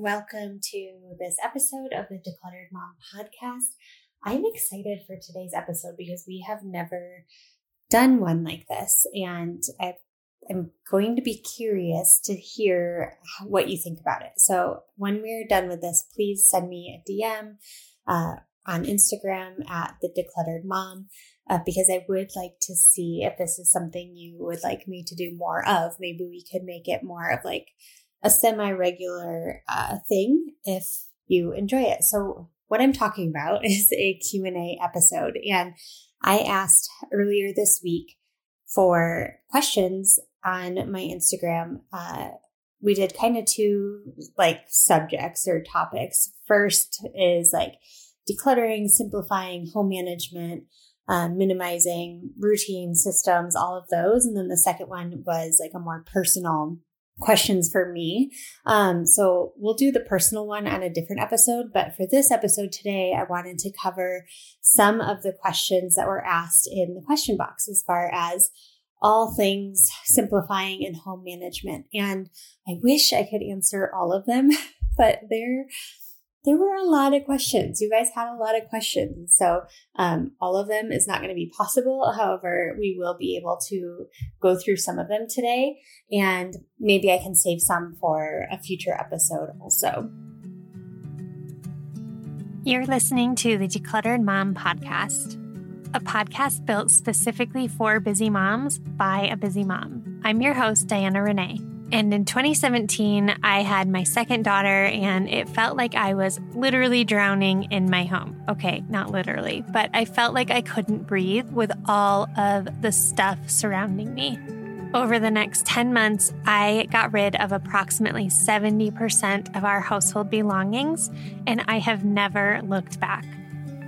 Welcome to this episode of the Decluttered Mom podcast. I'm excited for today's episode because we have never done one like this, and I, am going to be curious to hear what you think about it. So, when we're done with this, please send me a DM uh, on Instagram at the Decluttered Mom. Uh, because I would like to see if this is something you would like me to do more of. Maybe we could make it more of like a semi regular uh, thing if you enjoy it. So what I'm talking about is a Q&A episode and I asked earlier this week for questions on my Instagram. Uh, we did kind of two like subjects or topics. First is like decluttering, simplifying home management, um, minimizing routine systems, all of those. And then the second one was like a more personal questions for me. Um, so we'll do the personal one on a different episode. But for this episode today, I wanted to cover some of the questions that were asked in the question box as far as all things simplifying in home management. And I wish I could answer all of them, but there there were a lot of questions. You guys had a lot of questions. So, um, all of them is not going to be possible. However, we will be able to go through some of them today, and maybe I can save some for a future episode also. You're listening to the Decluttered Mom Podcast, a podcast built specifically for busy moms by a busy mom. I'm your host, Diana Rene. And in 2017, I had my second daughter, and it felt like I was literally drowning in my home. Okay, not literally, but I felt like I couldn't breathe with all of the stuff surrounding me. Over the next 10 months, I got rid of approximately 70% of our household belongings, and I have never looked back.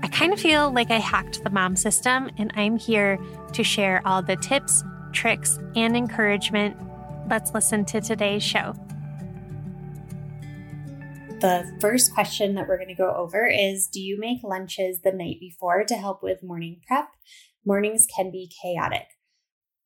I kind of feel like I hacked the mom system, and I'm here to share all the tips, tricks, and encouragement Let's listen to today's show. The first question that we're going to go over is Do you make lunches the night before to help with morning prep? Mornings can be chaotic.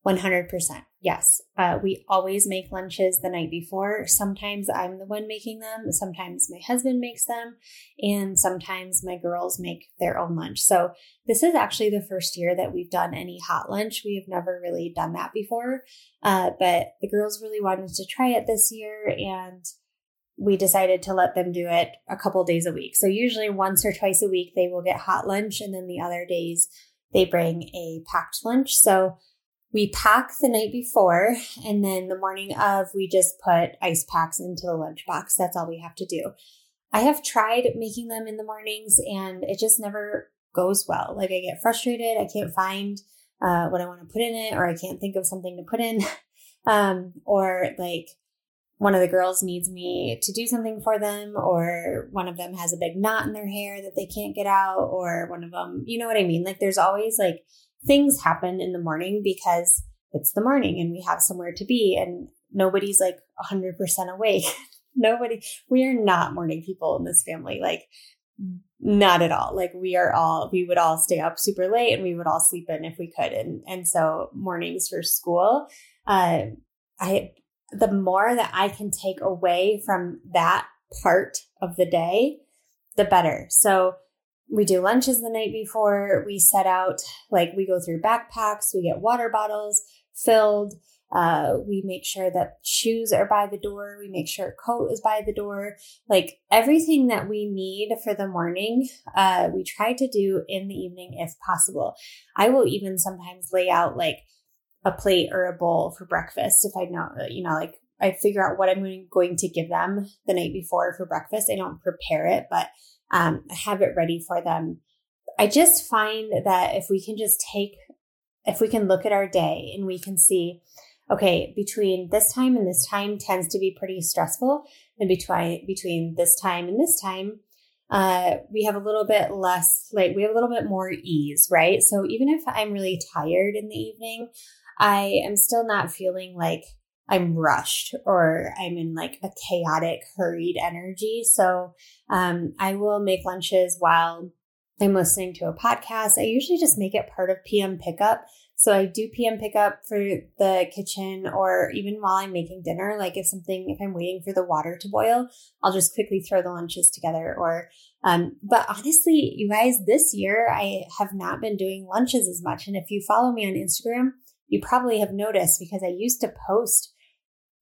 100%. Yes. Uh, we always make lunches the night before. Sometimes I'm the one making them. Sometimes my husband makes them. And sometimes my girls make their own lunch. So this is actually the first year that we've done any hot lunch. We have never really done that before. Uh, but the girls really wanted to try it this year. And we decided to let them do it a couple days a week. So usually once or twice a week, they will get hot lunch. And then the other days, they bring a packed lunch. So we pack the night before and then the morning of we just put ice packs into the lunchbox. That's all we have to do. I have tried making them in the mornings and it just never goes well. Like i get frustrated. I can't find uh, what i want to put in it or i can't think of something to put in. Um, or like one of the girls needs me to do something for them or one of them has a big knot in their hair that they can't get out or one of them you know what i mean? Like there's always like things happen in the morning because it's the morning and we have somewhere to be and nobody's like 100% awake. Nobody, we are not morning people in this family. Like, not at all. Like we are all, we would all stay up super late and we would all sleep in if we could. And, and so mornings for school, uh, I, the more that I can take away from that part of the day, the better. So we do lunches the night before. We set out, like, we go through backpacks, we get water bottles filled. Uh, we make sure that shoes are by the door. We make sure coat is by the door. Like everything that we need for the morning, uh, we try to do in the evening if possible. I will even sometimes lay out like a plate or a bowl for breakfast if I know, you know, like I figure out what I'm going to give them the night before for breakfast. I don't prepare it, but um, have it ready for them. I just find that if we can just take, if we can look at our day and we can see, okay, between this time and this time tends to be pretty stressful, and between between this time and this time, uh, we have a little bit less, like we have a little bit more ease, right? So even if I'm really tired in the evening, I am still not feeling like I'm rushed or I'm in like a chaotic, hurried energy. So um, I will make lunches while I'm listening to a podcast. I usually just make it part of PM pickup So I do PM pickup for the kitchen or even while I'm making dinner. Like if something, if I'm waiting for the water to boil, I'll just quickly throw the lunches together or, um, but honestly, you guys, this year I have not been doing lunches as much. And if you follow me on Instagram, you probably have noticed because I used to post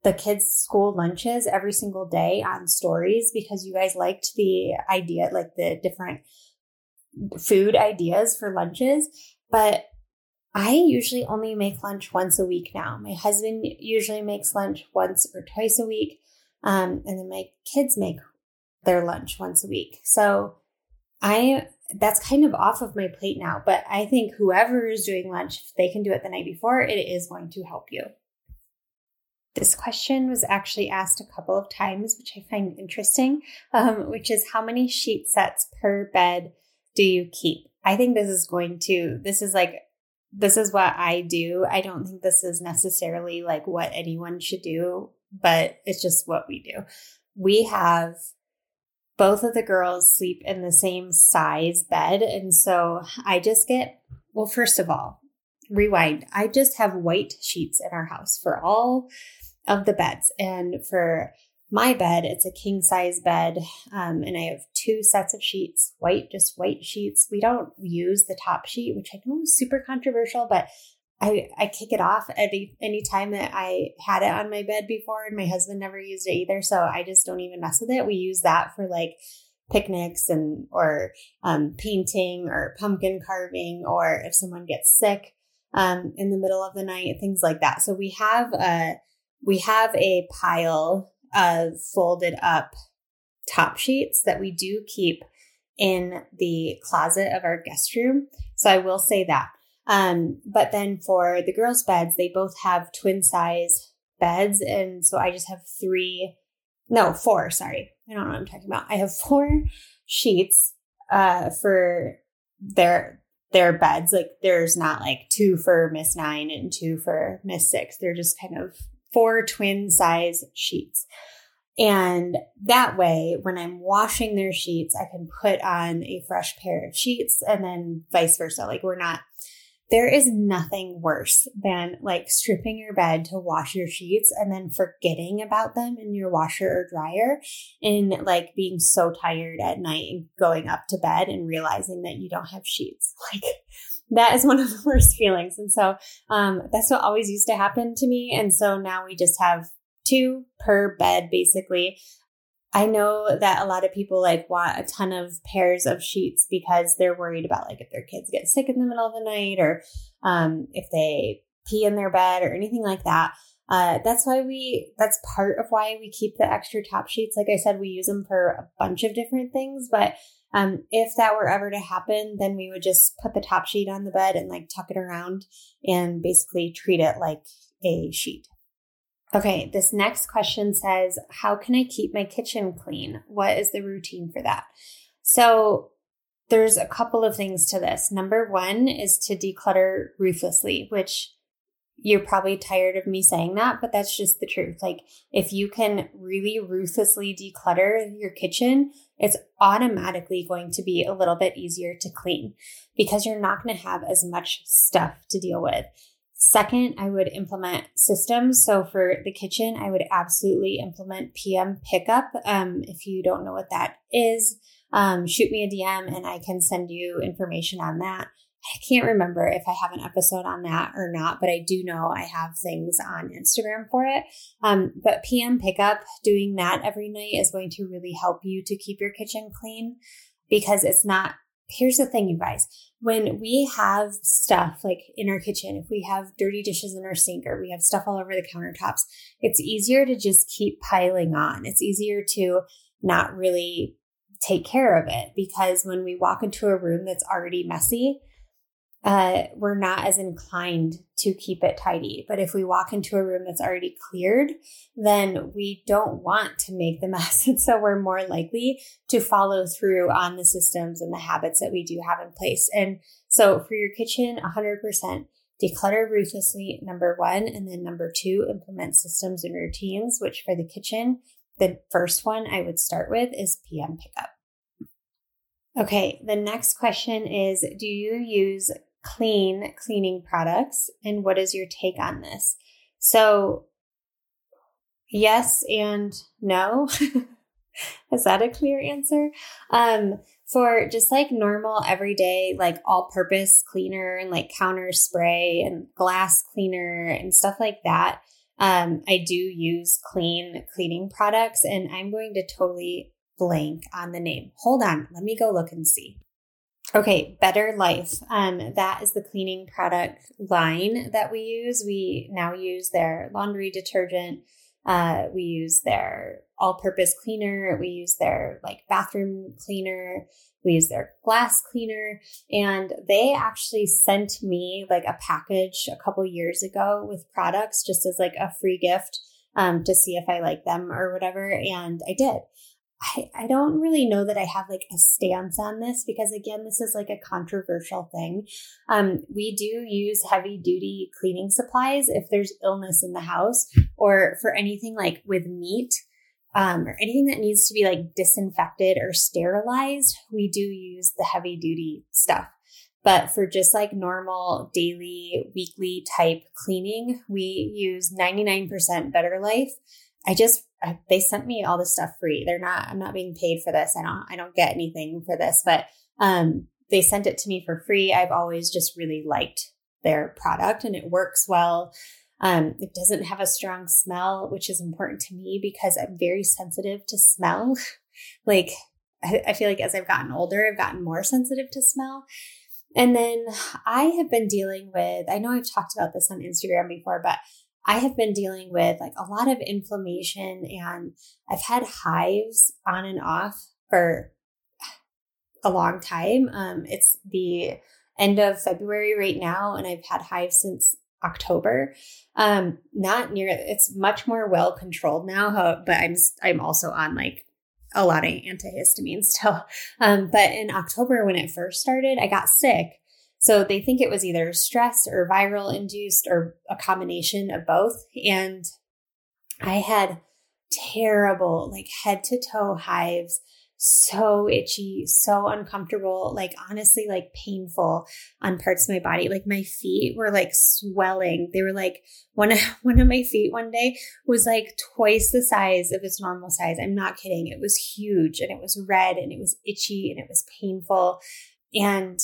the kids' school lunches every single day on stories because you guys liked the idea, like the different food ideas for lunches. But I usually only make lunch once a week now. My husband usually makes lunch once or twice a week. Um, and then my kids make their lunch once a week. So I that's kind of off of my plate now, but I think whoever is doing lunch, if they can do it the night before, it is going to help you. This question was actually asked a couple of times, which I find interesting, um, which is how many sheet sets per bed do you keep? I think this is going to, this is like, this is what I do. I don't think this is necessarily like what anyone should do, but it's just what we do. We have both of the girls sleep in the same size bed. And so I just get, well, first of all, rewind. I just have white sheets in our house for all of the beds. And for my bed, it's a king size bed. Um, and I have two sets of sheets, white, just white sheets. We don't use the top sheet, which I know is super controversial, but I, I kick it off any any time that I had it on my bed before, and my husband never used it either. So I just don't even mess with it. We use that for like picnics and or um, painting or pumpkin carving, or if someone gets sick um, in the middle of the night, things like that. So we have a we have a pile of folded up top sheets that we do keep in the closet of our guest room. So I will say that. Um, but then for the girls' beds, they both have twin size beds. And so I just have three, no, four, sorry. I don't know what I'm talking about. I have four sheets uh, for their their beds. Like there's not like two for Miss Nine and two for Miss Six. They're just kind of four twin size sheets. And that way, when I'm washing their sheets, I can put on a fresh pair of sheets and then vice versa. Like we're not, there is nothing worse than like stripping your bed to wash your sheets and then forgetting about them in your washer or dryer and like being so tired at night and going up to bed and realizing that you don't have sheets. Like that is one of the worst feelings. And so um, that's what always used to happen to me. And so now we just have two per bed, basically. I know that a lot of people like want a ton of pairs of sheets because they're worried about like if their kids get sick in the middle of the night or um, if they pee in their bed or anything like that. Uh, that's why we, that's part of why we keep the extra top sheets. Like I said, we use them for a bunch of different things, but um, if that were ever to happen, then we would just put the top sheet on the bed and like tuck it around and basically treat it like a sheet. Okay, this next question says, How can I keep my kitchen clean? What is the routine for that? So, there's a couple of things to this. Number one is to declutter ruthlessly, which you're probably tired of me saying that, but that's just the truth. Like, if you can really ruthlessly declutter your kitchen, it's automatically going to be a little bit easier to clean because you're not going to have as much stuff to deal with. Second, I would implement systems. So for the kitchen, I would absolutely implement PM pickup. Um, if you don't know what that is, um, shoot me a DM and I can send you information on that. I can't remember if I have an episode on that or not, but I do know I have things on Instagram for it. Um, but PM pickup, doing that every night is going to really help you to keep your kitchen clean because it's not. Here's the thing, you guys. When we have stuff like in our kitchen, if we have dirty dishes in our sink or we have stuff all over the countertops, it's easier to just keep piling on. It's easier to not really take care of it because when we walk into a room that's already messy, uh, we're not as inclined to keep it tidy. But if we walk into a room that's already cleared, then we don't want to make the mess. And so we're more likely to follow through on the systems and the habits that we do have in place. And so for your kitchen, 100% declutter ruthlessly, number one. And then number two, implement systems and routines, which for the kitchen, the first one I would start with is PM pickup. Okay, the next question is Do you use clean cleaning products? And what is your take on this? So, yes and no. is that a clear answer? Um, for just like normal everyday like all purpose cleaner and like counter spray and glass cleaner and stuff like that um, i do use clean cleaning products and i'm going to totally blank on the name hold on let me go look and see okay better life um, that is the cleaning product line that we use we now use their laundry detergent uh, we use their all purpose cleaner. We use their like bathroom cleaner. We use their glass cleaner. And they actually sent me like a package a couple years ago with products just as like a free gift um, to see if I like them or whatever. And I did. I, I don't really know that I have like a stance on this because again, this is like a controversial thing. Um, we do use heavy duty cleaning supplies if there's illness in the house or for anything like with meat. Um, or anything that needs to be like disinfected or sterilized, we do use the heavy duty stuff. But for just like normal daily, weekly type cleaning, we use 99% Better Life. I just They sent me all this stuff free. They're not, I'm not being paid for this. I don't, I don't get anything for this, but, um, they sent it to me for free. I've always just really liked their product and it works well. Um, it doesn't have a strong smell, which is important to me because I'm very sensitive to smell. like, I, I feel like as I've gotten older, I've gotten more sensitive to smell. And then I have been dealing with, I know I've talked about this on Instagram before, but I have been dealing with like a lot of inflammation and I've had hives on and off for a long time. Um, it's the end of February right now, and I've had hives since October. Um, not near. It's much more well controlled now, but I'm I'm also on like a lot of antihistamines still. Um, but in October when it first started, I got sick so they think it was either stress or viral induced or a combination of both. And I had terrible, like head to toe hives, so itchy, so uncomfortable, like honestly, like painful on parts of my body. Like my feet were like swelling. They were like one of one of my feet one day was like twice the size of its normal size. I'm not kidding. It was huge and it was red and it was itchy and it was painful. And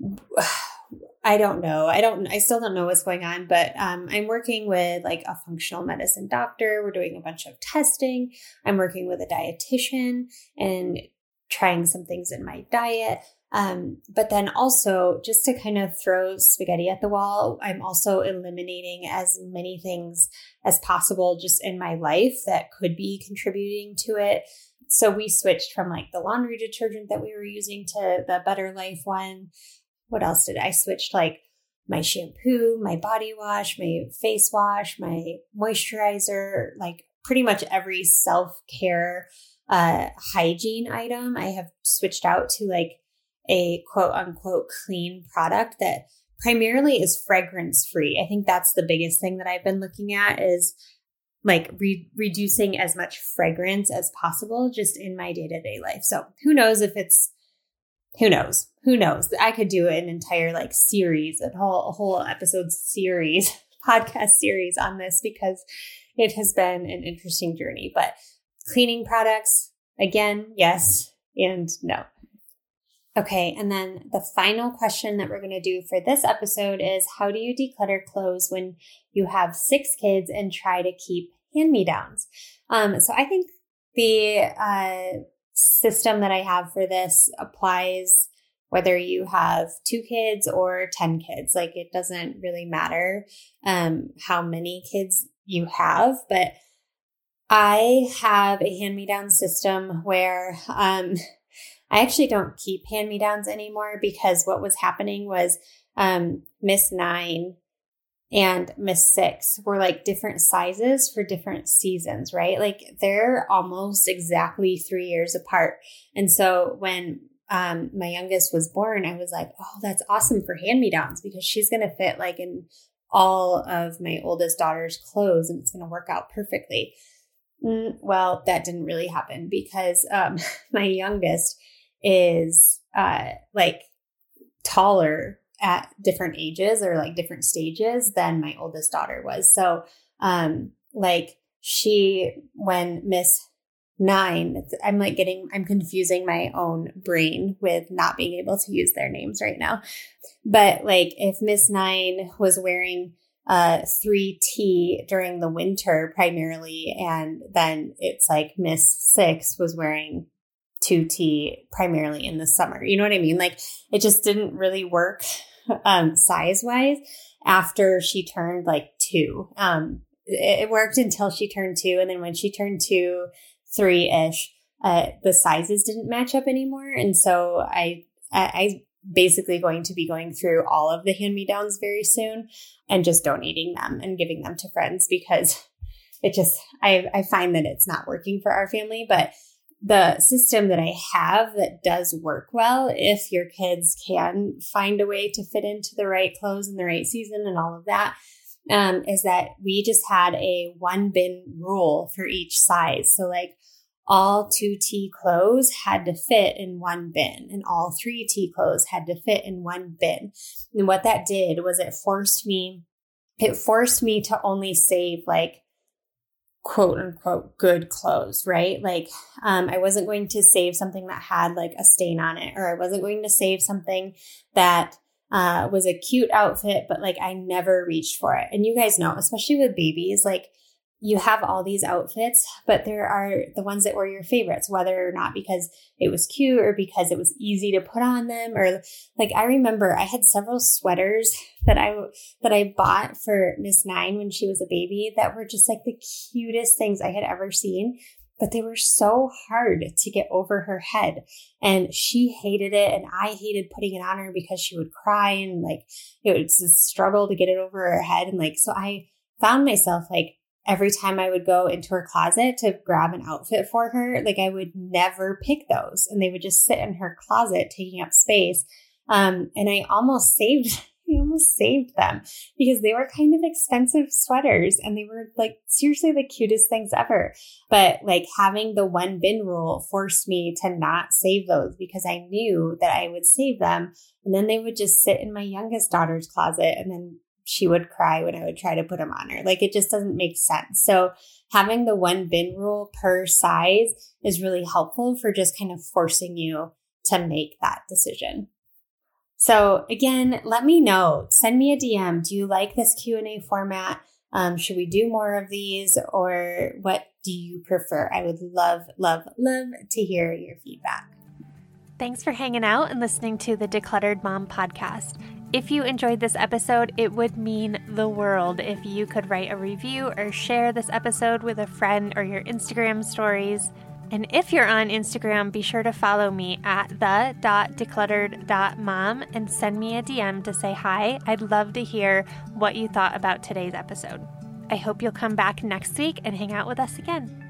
I don't know. I don't, I still don't know what's going on, but um, I'm working with like a functional medicine doctor. We're doing a bunch of testing. I'm working with a dietitian and trying some things in my diet. Um, but then also, just to kind of throw spaghetti at the wall, I'm also eliminating as many things as possible just in my life that could be contributing to it. So we switched from like the laundry detergent that we were using to the Better Life one what else did I switched like my shampoo, my body wash, my face wash, my moisturizer, like pretty much every self care uh, hygiene item I have switched out to like a quote unquote clean product that primarily is fragrance free. I think that's the biggest thing that I've been looking at is like re- reducing as much fragrance as possible just in my day to day life. So who knows if it's who knows? Who knows? I could do an entire like series, a whole a whole episode series, podcast series on this because it has been an interesting journey. But cleaning products, again, yes and no. Okay, and then the final question that we're going to do for this episode is how do you declutter clothes when you have six kids and try to keep hand me downs? Um, so I think the uh, system that I have for this applies whether you have two kids or 10 kids. Like it doesn't really matter um, how many kids you have, but I have a hand me down system where um, I actually don't keep hand me downs anymore because what was happening was um, Miss Nine and Miss Six were like different sizes for different seasons, right? Like they're almost exactly three years apart. And so when um, my youngest was born, I was like, oh, that's awesome for hand me downs because she's going to fit like in all of my oldest daughter's clothes and it's going to work out perfectly. Mm, well, that didn't really happen because um, my youngest is uh, like taller at different ages or like different stages than my oldest daughter was. So, um, like she, when Miss Nine, I'm like getting, I'm confusing my own brain with not being able to use their names right now. But like if Miss Nine was wearing uh 3T during the winter primarily, and then it's like Miss Six was wearing 2T primarily in the summer. You know what I mean? Like it just didn't really work um, size wise after she turned like two. Um, it, it, worked until she turned two. And then when she turned two, three ish, uh, the sizes didn't match up anymore. And so I, I, I basically going to be going through all of the hand me downs very soon and just donating them and giving them to friends because it just, I, I find that it's not working for our family. But the system that I have that does work well if your kids can find a way to fit into the right clothes in the right season and all of that um, is that we just had a one bin rule for each size. So like all 2T clothes had to fit in one bin and all 3T clothes had to fit in one bin. And what that did was it forced me it forced me to only save like quote unquote good clothes, right? Like, um, I wasn't going to save something that had like a stain on it, or I wasn't going to save something that uh, was a cute outfit, but like I never reached for it. And you guys know, especially with babies, like you have all these outfits, but there are the ones that were your favorites, whether or not because it was cute or because it was easy to put on them or like I remember I had several sweaters that I that I bought for Miss 9 when she was a baby that were just like the cutest things I had ever seen, but they were so hard to get over her head. And she hated it and I hated putting it on her because she would cry and like it was a struggle to get it over her head and like so I found myself like every time I would go into her closet to grab an outfit for her, like I would never pick those and they would just sit in her closet taking up space. Um, and I almost saved, I almost saved them because they were kind of expensive sweaters and they were like seriously the cutest things ever. But like having the one bin rule forced me to not save those because I knew that I would save them and then they would just sit in my youngest daughter's closet and then she would cry when I would try to put them on her. Like it just doesn't make sense. So having the one bin rule per size is really helpful for just kind of forcing you to make that decision. So again, let me know. Send me a DM. Do you like this Q&A format? Um, should we do more of these or what do you prefer? I would love, love, love to hear your feedback. Thanks for hanging out and listening to the Decluttered Mom podcast. If you enjoyed this episode, it would mean the world if you could write a review or share this episode with a friend or your Instagram stories. And if you're on Instagram, be sure to follow me at the.decluttered.mom and send me a DM to say hi. I'd love to hear what you thought about today's episode. I hope you'll come back next week and hang out with us again.